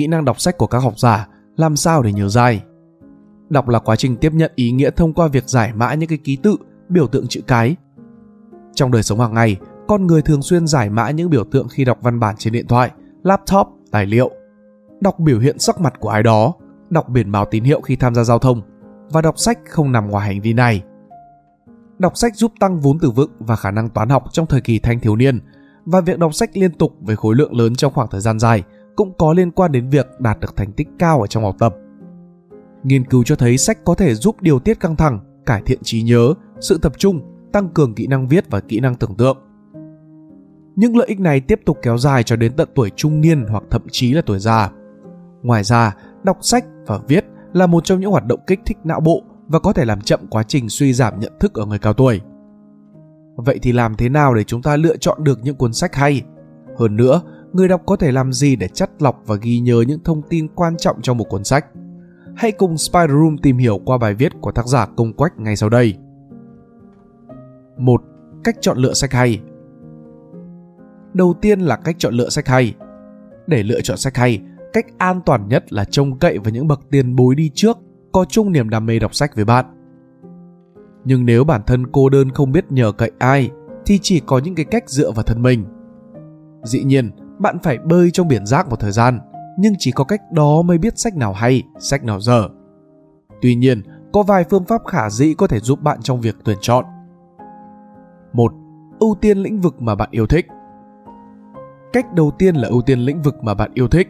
kỹ năng đọc sách của các học giả làm sao để nhớ dài Đọc là quá trình tiếp nhận ý nghĩa thông qua việc giải mã những cái ký tự, biểu tượng chữ cái. Trong đời sống hàng ngày, con người thường xuyên giải mã những biểu tượng khi đọc văn bản trên điện thoại, laptop, tài liệu. Đọc biểu hiện sắc mặt của ai đó, đọc biển báo tín hiệu khi tham gia giao thông và đọc sách không nằm ngoài hành vi này. Đọc sách giúp tăng vốn từ vựng và khả năng toán học trong thời kỳ thanh thiếu niên và việc đọc sách liên tục với khối lượng lớn trong khoảng thời gian dài cũng có liên quan đến việc đạt được thành tích cao ở trong học tập. Nghiên cứu cho thấy sách có thể giúp điều tiết căng thẳng, cải thiện trí nhớ, sự tập trung, tăng cường kỹ năng viết và kỹ năng tưởng tượng. Những lợi ích này tiếp tục kéo dài cho đến tận tuổi trung niên hoặc thậm chí là tuổi già. Ngoài ra, đọc sách và viết là một trong những hoạt động kích thích não bộ và có thể làm chậm quá trình suy giảm nhận thức ở người cao tuổi. Vậy thì làm thế nào để chúng ta lựa chọn được những cuốn sách hay? Hơn nữa, người đọc có thể làm gì để chắt lọc và ghi nhớ những thông tin quan trọng trong một cuốn sách? Hãy cùng Spider Room tìm hiểu qua bài viết của tác giả Công Quách ngay sau đây. 1. Cách chọn lựa sách hay Đầu tiên là cách chọn lựa sách hay. Để lựa chọn sách hay, cách an toàn nhất là trông cậy vào những bậc tiền bối đi trước có chung niềm đam mê đọc sách với bạn. Nhưng nếu bản thân cô đơn không biết nhờ cậy ai thì chỉ có những cái cách dựa vào thân mình. Dĩ nhiên, bạn phải bơi trong biển rác một thời gian, nhưng chỉ có cách đó mới biết sách nào hay, sách nào dở. Tuy nhiên, có vài phương pháp khả dĩ có thể giúp bạn trong việc tuyển chọn. Một, Ưu tiên lĩnh vực mà bạn yêu thích. Cách đầu tiên là ưu tiên lĩnh vực mà bạn yêu thích.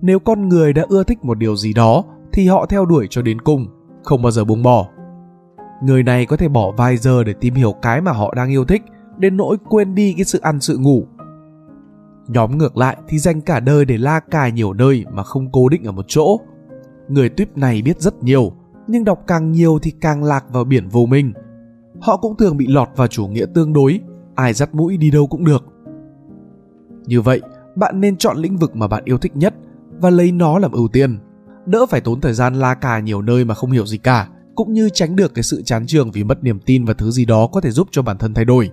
Nếu con người đã ưa thích một điều gì đó thì họ theo đuổi cho đến cùng, không bao giờ buông bỏ. Người này có thể bỏ vài giờ để tìm hiểu cái mà họ đang yêu thích, đến nỗi quên đi cái sự ăn sự ngủ. Nhóm ngược lại thì dành cả đời để la cài nhiều nơi mà không cố định ở một chỗ. Người tuyết này biết rất nhiều, nhưng đọc càng nhiều thì càng lạc vào biển vô minh. Họ cũng thường bị lọt vào chủ nghĩa tương đối, ai dắt mũi đi đâu cũng được. Như vậy, bạn nên chọn lĩnh vực mà bạn yêu thích nhất và lấy nó làm ưu tiên đỡ phải tốn thời gian la cà nhiều nơi mà không hiểu gì cả, cũng như tránh được cái sự chán trường vì mất niềm tin vào thứ gì đó có thể giúp cho bản thân thay đổi.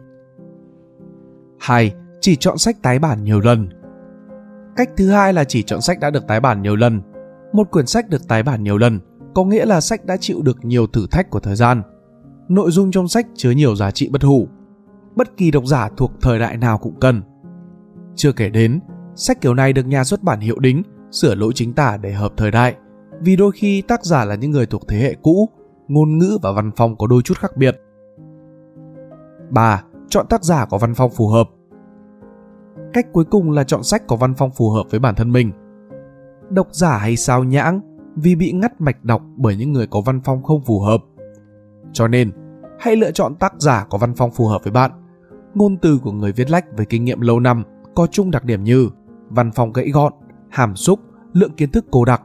2. Chỉ chọn sách tái bản nhiều lần. Cách thứ hai là chỉ chọn sách đã được tái bản nhiều lần. Một quyển sách được tái bản nhiều lần có nghĩa là sách đã chịu được nhiều thử thách của thời gian. Nội dung trong sách chứa nhiều giá trị bất hủ. Bất kỳ độc giả thuộc thời đại nào cũng cần. Chưa kể đến, sách kiểu này được nhà xuất bản hiệu đính, sửa lỗi chính tả để hợp thời đại vì đôi khi tác giả là những người thuộc thế hệ cũ, ngôn ngữ và văn phong có đôi chút khác biệt. 3. Chọn tác giả có văn phong phù hợp. Cách cuối cùng là chọn sách có văn phong phù hợp với bản thân mình. Độc giả hay sao nhãng vì bị ngắt mạch đọc bởi những người có văn phong không phù hợp. Cho nên, hãy lựa chọn tác giả có văn phong phù hợp với bạn. Ngôn từ của người viết lách với kinh nghiệm lâu năm có chung đặc điểm như văn phong gãy gọn, hàm xúc, lượng kiến thức cô đặc,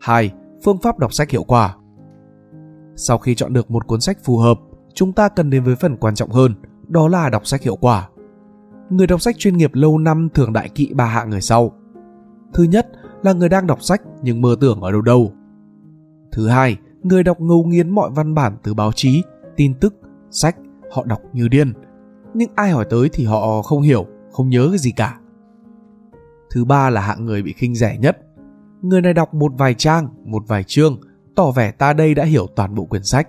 2. Phương pháp đọc sách hiệu quả. Sau khi chọn được một cuốn sách phù hợp, chúng ta cần đến với phần quan trọng hơn, đó là đọc sách hiệu quả. Người đọc sách chuyên nghiệp lâu năm thường đại kỵ ba hạng người sau. Thứ nhất là người đang đọc sách nhưng mơ tưởng ở đâu đâu. Thứ hai, người đọc ngấu nghiến mọi văn bản từ báo chí, tin tức, sách, họ đọc như điên. Nhưng ai hỏi tới thì họ không hiểu, không nhớ cái gì cả. Thứ ba là hạng người bị khinh rẻ nhất, người này đọc một vài trang, một vài chương, tỏ vẻ ta đây đã hiểu toàn bộ quyển sách.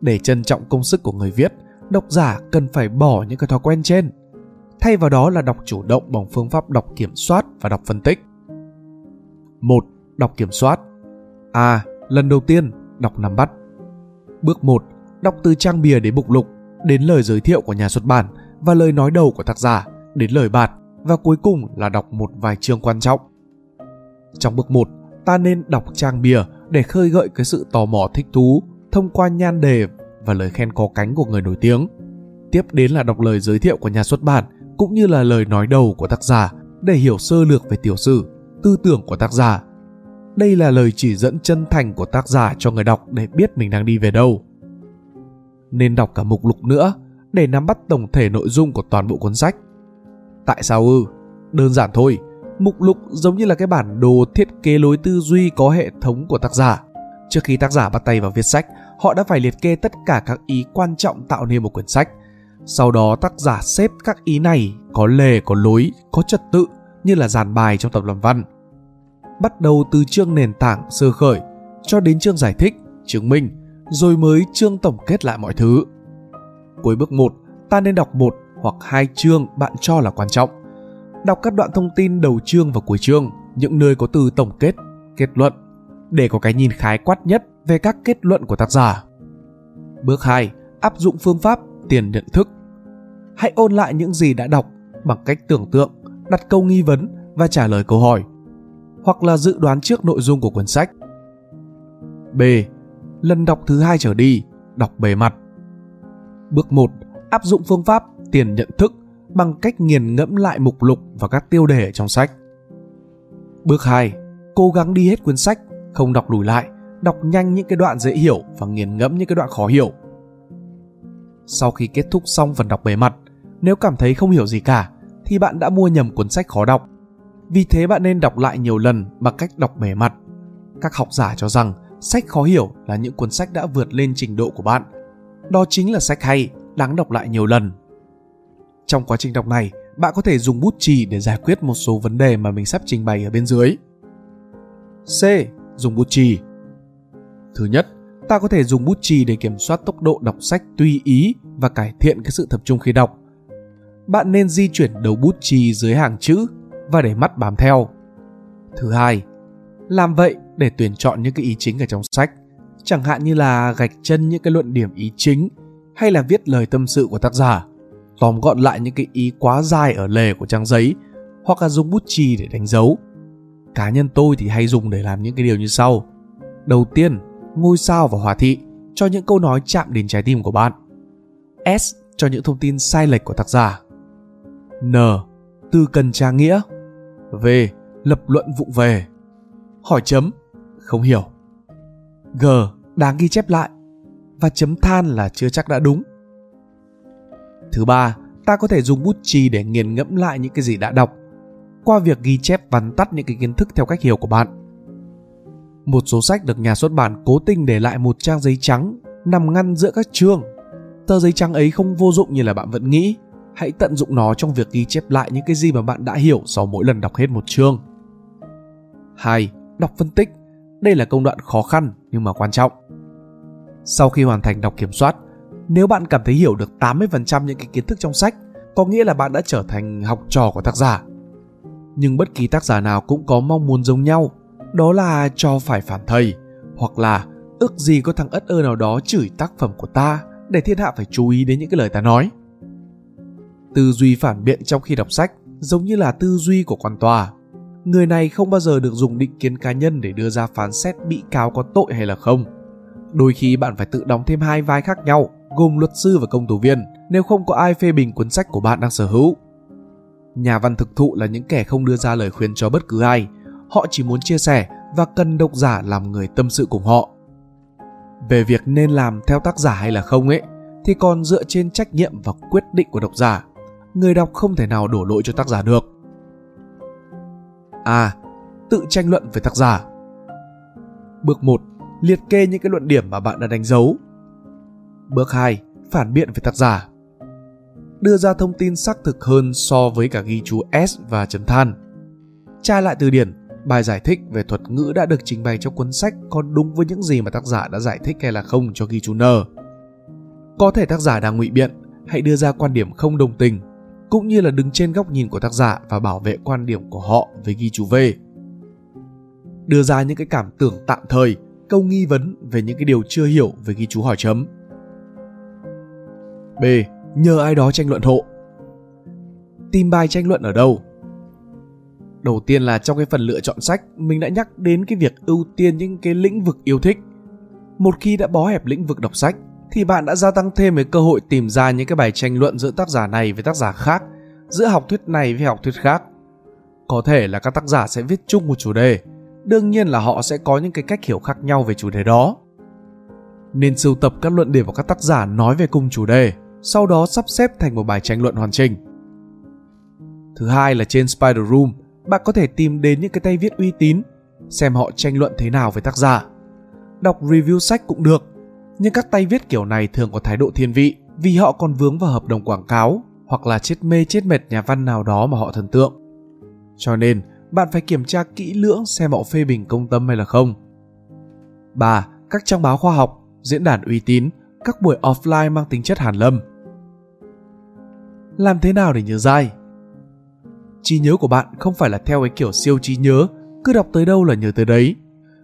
Để trân trọng công sức của người viết, độc giả cần phải bỏ những cái thói quen trên. Thay vào đó là đọc chủ động bằng phương pháp đọc kiểm soát và đọc phân tích. 1. Đọc kiểm soát A. Lần đầu tiên, đọc nắm bắt. Bước 1. Đọc từ trang bìa đến mục lục, đến lời giới thiệu của nhà xuất bản và lời nói đầu của tác giả, đến lời bạt và cuối cùng là đọc một vài chương quan trọng. Trong bước 1, ta nên đọc trang bìa để khơi gợi cái sự tò mò thích thú thông qua nhan đề và lời khen có cánh của người nổi tiếng. Tiếp đến là đọc lời giới thiệu của nhà xuất bản cũng như là lời nói đầu của tác giả để hiểu sơ lược về tiểu sử, tư tưởng của tác giả. Đây là lời chỉ dẫn chân thành của tác giả cho người đọc để biết mình đang đi về đâu. Nên đọc cả mục lục nữa để nắm bắt tổng thể nội dung của toàn bộ cuốn sách. Tại sao ư? Đơn giản thôi, Mục lục giống như là cái bản đồ thiết kế lối tư duy có hệ thống của tác giả. Trước khi tác giả bắt tay vào viết sách, họ đã phải liệt kê tất cả các ý quan trọng tạo nên một quyển sách. Sau đó tác giả xếp các ý này có lề, có lối, có trật tự như là dàn bài trong tập làm văn. Bắt đầu từ chương nền tảng sơ khởi cho đến chương giải thích, chứng minh, rồi mới chương tổng kết lại mọi thứ. Cuối bước 1, ta nên đọc một hoặc hai chương bạn cho là quan trọng. Đọc các đoạn thông tin đầu chương và cuối chương, những nơi có từ tổng kết, kết luận, để có cái nhìn khái quát nhất về các kết luận của tác giả. Bước 2, áp dụng phương pháp tiền nhận thức. Hãy ôn lại những gì đã đọc bằng cách tưởng tượng, đặt câu nghi vấn và trả lời câu hỏi, hoặc là dự đoán trước nội dung của cuốn sách. B. Lần đọc thứ hai trở đi, đọc bề mặt. Bước 1. Áp dụng phương pháp tiền nhận thức bằng cách nghiền ngẫm lại mục lục và các tiêu đề trong sách. Bước 2. Cố gắng đi hết cuốn sách, không đọc lùi lại, đọc nhanh những cái đoạn dễ hiểu và nghiền ngẫm những cái đoạn khó hiểu. Sau khi kết thúc xong phần đọc bề mặt, nếu cảm thấy không hiểu gì cả thì bạn đã mua nhầm cuốn sách khó đọc. Vì thế bạn nên đọc lại nhiều lần bằng cách đọc bề mặt. Các học giả cho rằng sách khó hiểu là những cuốn sách đã vượt lên trình độ của bạn. Đó chính là sách hay, đáng đọc lại nhiều lần. Trong quá trình đọc này, bạn có thể dùng bút chì để giải quyết một số vấn đề mà mình sắp trình bày ở bên dưới. C. Dùng bút chì. Thứ nhất, ta có thể dùng bút chì để kiểm soát tốc độ đọc sách tùy ý và cải thiện cái sự tập trung khi đọc. Bạn nên di chuyển đầu bút chì dưới hàng chữ và để mắt bám theo. Thứ hai, làm vậy để tuyển chọn những cái ý chính ở trong sách, chẳng hạn như là gạch chân những cái luận điểm ý chính hay là viết lời tâm sự của tác giả, tóm gọn lại những cái ý quá dài ở lề của trang giấy hoặc là dùng bút chì để đánh dấu. Cá nhân tôi thì hay dùng để làm những cái điều như sau. Đầu tiên, ngôi sao và hòa thị cho những câu nói chạm đến trái tim của bạn. S cho những thông tin sai lệch của tác giả. N. Từ cần tra nghĩa. V. Lập luận vụ về. Hỏi chấm. Không hiểu. G. Đáng ghi chép lại. Và chấm than là chưa chắc đã đúng. Thứ ba, ta có thể dùng bút chì để nghiền ngẫm lại những cái gì đã đọc qua việc ghi chép vắn tắt những cái kiến thức theo cách hiểu của bạn. Một số sách được nhà xuất bản cố tình để lại một trang giấy trắng nằm ngăn giữa các chương. Tờ giấy trắng ấy không vô dụng như là bạn vẫn nghĩ. Hãy tận dụng nó trong việc ghi chép lại những cái gì mà bạn đã hiểu sau mỗi lần đọc hết một chương. 2. Đọc phân tích. Đây là công đoạn khó khăn nhưng mà quan trọng. Sau khi hoàn thành đọc kiểm soát, nếu bạn cảm thấy hiểu được 80% những cái kiến thức trong sách, có nghĩa là bạn đã trở thành học trò của tác giả. Nhưng bất kỳ tác giả nào cũng có mong muốn giống nhau, đó là cho phải phản thầy, hoặc là ước gì có thằng ất ơ nào đó chửi tác phẩm của ta để thiên hạ phải chú ý đến những cái lời ta nói. Tư duy phản biện trong khi đọc sách giống như là tư duy của quan tòa. Người này không bao giờ được dùng định kiến cá nhân để đưa ra phán xét bị cáo có tội hay là không. Đôi khi bạn phải tự đóng thêm hai vai khác nhau gồm luật sư và công tố viên nếu không có ai phê bình cuốn sách của bạn đang sở hữu. Nhà văn thực thụ là những kẻ không đưa ra lời khuyên cho bất cứ ai, họ chỉ muốn chia sẻ và cần độc giả làm người tâm sự cùng họ. Về việc nên làm theo tác giả hay là không ấy, thì còn dựa trên trách nhiệm và quyết định của độc giả. Người đọc không thể nào đổ lỗi cho tác giả được. A. À, tự tranh luận với tác giả. Bước 1. Liệt kê những cái luận điểm mà bạn đã đánh dấu Bước 2. Phản biện với tác giả Đưa ra thông tin xác thực hơn so với cả ghi chú S và chấm than. Tra lại từ điển, bài giải thích về thuật ngữ đã được trình bày trong cuốn sách có đúng với những gì mà tác giả đã giải thích hay là không cho ghi chú N. Có thể tác giả đang ngụy biện, hãy đưa ra quan điểm không đồng tình, cũng như là đứng trên góc nhìn của tác giả và bảo vệ quan điểm của họ với ghi chú V. Đưa ra những cái cảm tưởng tạm thời, câu nghi vấn về những cái điều chưa hiểu về ghi chú hỏi chấm B. Nhờ ai đó tranh luận hộ. Tìm bài tranh luận ở đâu? Đầu tiên là trong cái phần lựa chọn sách, mình đã nhắc đến cái việc ưu tiên những cái lĩnh vực yêu thích. Một khi đã bó hẹp lĩnh vực đọc sách, thì bạn đã gia tăng thêm cái cơ hội tìm ra những cái bài tranh luận giữa tác giả này với tác giả khác, giữa học thuyết này với học thuyết khác. Có thể là các tác giả sẽ viết chung một chủ đề, đương nhiên là họ sẽ có những cái cách hiểu khác nhau về chủ đề đó. Nên sưu tập các luận điểm của các tác giả nói về cùng chủ đề sau đó sắp xếp thành một bài tranh luận hoàn chỉnh. Thứ hai là trên Spider Room, bạn có thể tìm đến những cái tay viết uy tín, xem họ tranh luận thế nào với tác giả. Đọc review sách cũng được, nhưng các tay viết kiểu này thường có thái độ thiên vị vì họ còn vướng vào hợp đồng quảng cáo hoặc là chết mê chết mệt nhà văn nào đó mà họ thần tượng. Cho nên, bạn phải kiểm tra kỹ lưỡng xem họ phê bình công tâm hay là không. 3. Các trang báo khoa học, diễn đàn uy tín, các buổi offline mang tính chất hàn lâm. Làm thế nào để nhớ dai? Trí nhớ của bạn không phải là theo cái kiểu siêu trí nhớ, cứ đọc tới đâu là nhớ tới đấy.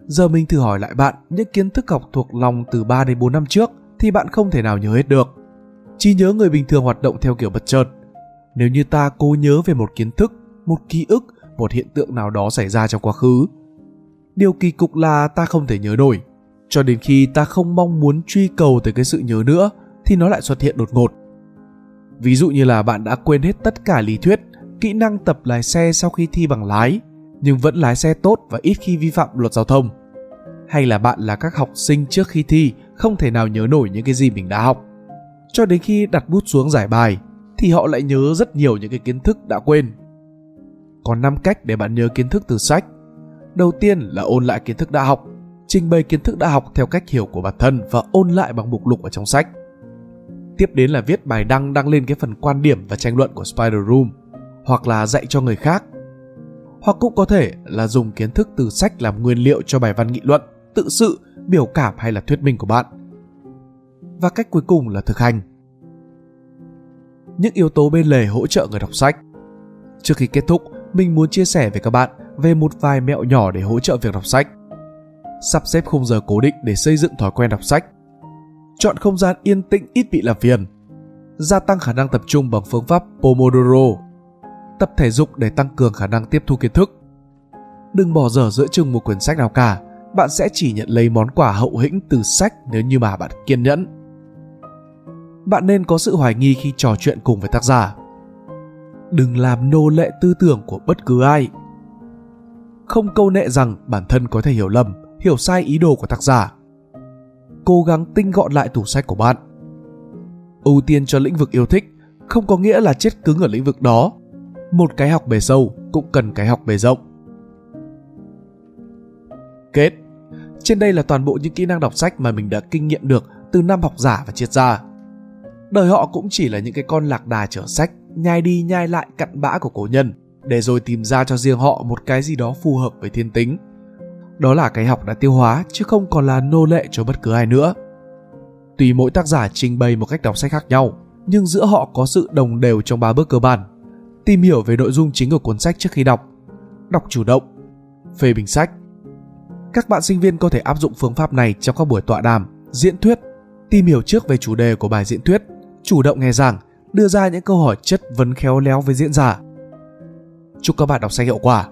Giờ mình thử hỏi lại bạn những kiến thức học thuộc lòng từ 3 đến 4 năm trước thì bạn không thể nào nhớ hết được. Trí nhớ người bình thường hoạt động theo kiểu bất chợt. Nếu như ta cố nhớ về một kiến thức, một ký ức, một hiện tượng nào đó xảy ra trong quá khứ, điều kỳ cục là ta không thể nhớ nổi. Cho đến khi ta không mong muốn truy cầu tới cái sự nhớ nữa thì nó lại xuất hiện đột ngột. Ví dụ như là bạn đã quên hết tất cả lý thuyết, kỹ năng tập lái xe sau khi thi bằng lái, nhưng vẫn lái xe tốt và ít khi vi phạm luật giao thông. Hay là bạn là các học sinh trước khi thi không thể nào nhớ nổi những cái gì mình đã học. Cho đến khi đặt bút xuống giải bài thì họ lại nhớ rất nhiều những cái kiến thức đã quên. Có 5 cách để bạn nhớ kiến thức từ sách. Đầu tiên là ôn lại kiến thức đã học, trình bày kiến thức đã học theo cách hiểu của bản thân và ôn lại bằng mục lục ở trong sách. Tiếp đến là viết bài đăng đăng lên cái phần quan điểm và tranh luận của Spider Room, hoặc là dạy cho người khác. Hoặc cũng có thể là dùng kiến thức từ sách làm nguyên liệu cho bài văn nghị luận, tự sự, biểu cảm hay là thuyết minh của bạn. Và cách cuối cùng là thực hành. Những yếu tố bên lề hỗ trợ người đọc sách. Trước khi kết thúc, mình muốn chia sẻ với các bạn về một vài mẹo nhỏ để hỗ trợ việc đọc sách. Sắp xếp khung giờ cố định để xây dựng thói quen đọc sách. Chọn không gian yên tĩnh ít bị làm phiền. Gia tăng khả năng tập trung bằng phương pháp Pomodoro. Tập thể dục để tăng cường khả năng tiếp thu kiến thức. Đừng bỏ dở giữa chừng một quyển sách nào cả, bạn sẽ chỉ nhận lấy món quà hậu hĩnh từ sách nếu như mà bạn kiên nhẫn. Bạn nên có sự hoài nghi khi trò chuyện cùng với tác giả đừng làm nô lệ tư tưởng của bất cứ ai không câu nệ rằng bản thân có thể hiểu lầm hiểu sai ý đồ của tác giả. Cố gắng tinh gọn lại tủ sách của bạn. Ưu tiên cho lĩnh vực yêu thích không có nghĩa là chết cứng ở lĩnh vực đó. Một cái học bề sâu cũng cần cái học bề rộng. Kết. Trên đây là toàn bộ những kỹ năng đọc sách mà mình đã kinh nghiệm được từ năm học giả và triết gia. Đời họ cũng chỉ là những cái con lạc đà chở sách nhai đi nhai lại cặn bã của cổ nhân để rồi tìm ra cho riêng họ một cái gì đó phù hợp với thiên tính đó là cái học đã tiêu hóa, chứ không còn là nô lệ cho bất cứ ai nữa. Tùy mỗi tác giả trình bày một cách đọc sách khác nhau, nhưng giữa họ có sự đồng đều trong ba bước cơ bản. Tìm hiểu về nội dung chính của cuốn sách trước khi đọc. Đọc chủ động. Phê bình sách. Các bạn sinh viên có thể áp dụng phương pháp này trong các buổi tọa đàm, diễn thuyết, tìm hiểu trước về chủ đề của bài diễn thuyết, chủ động nghe giảng, đưa ra những câu hỏi chất vấn khéo léo với diễn giả. Chúc các bạn đọc sách hiệu quả.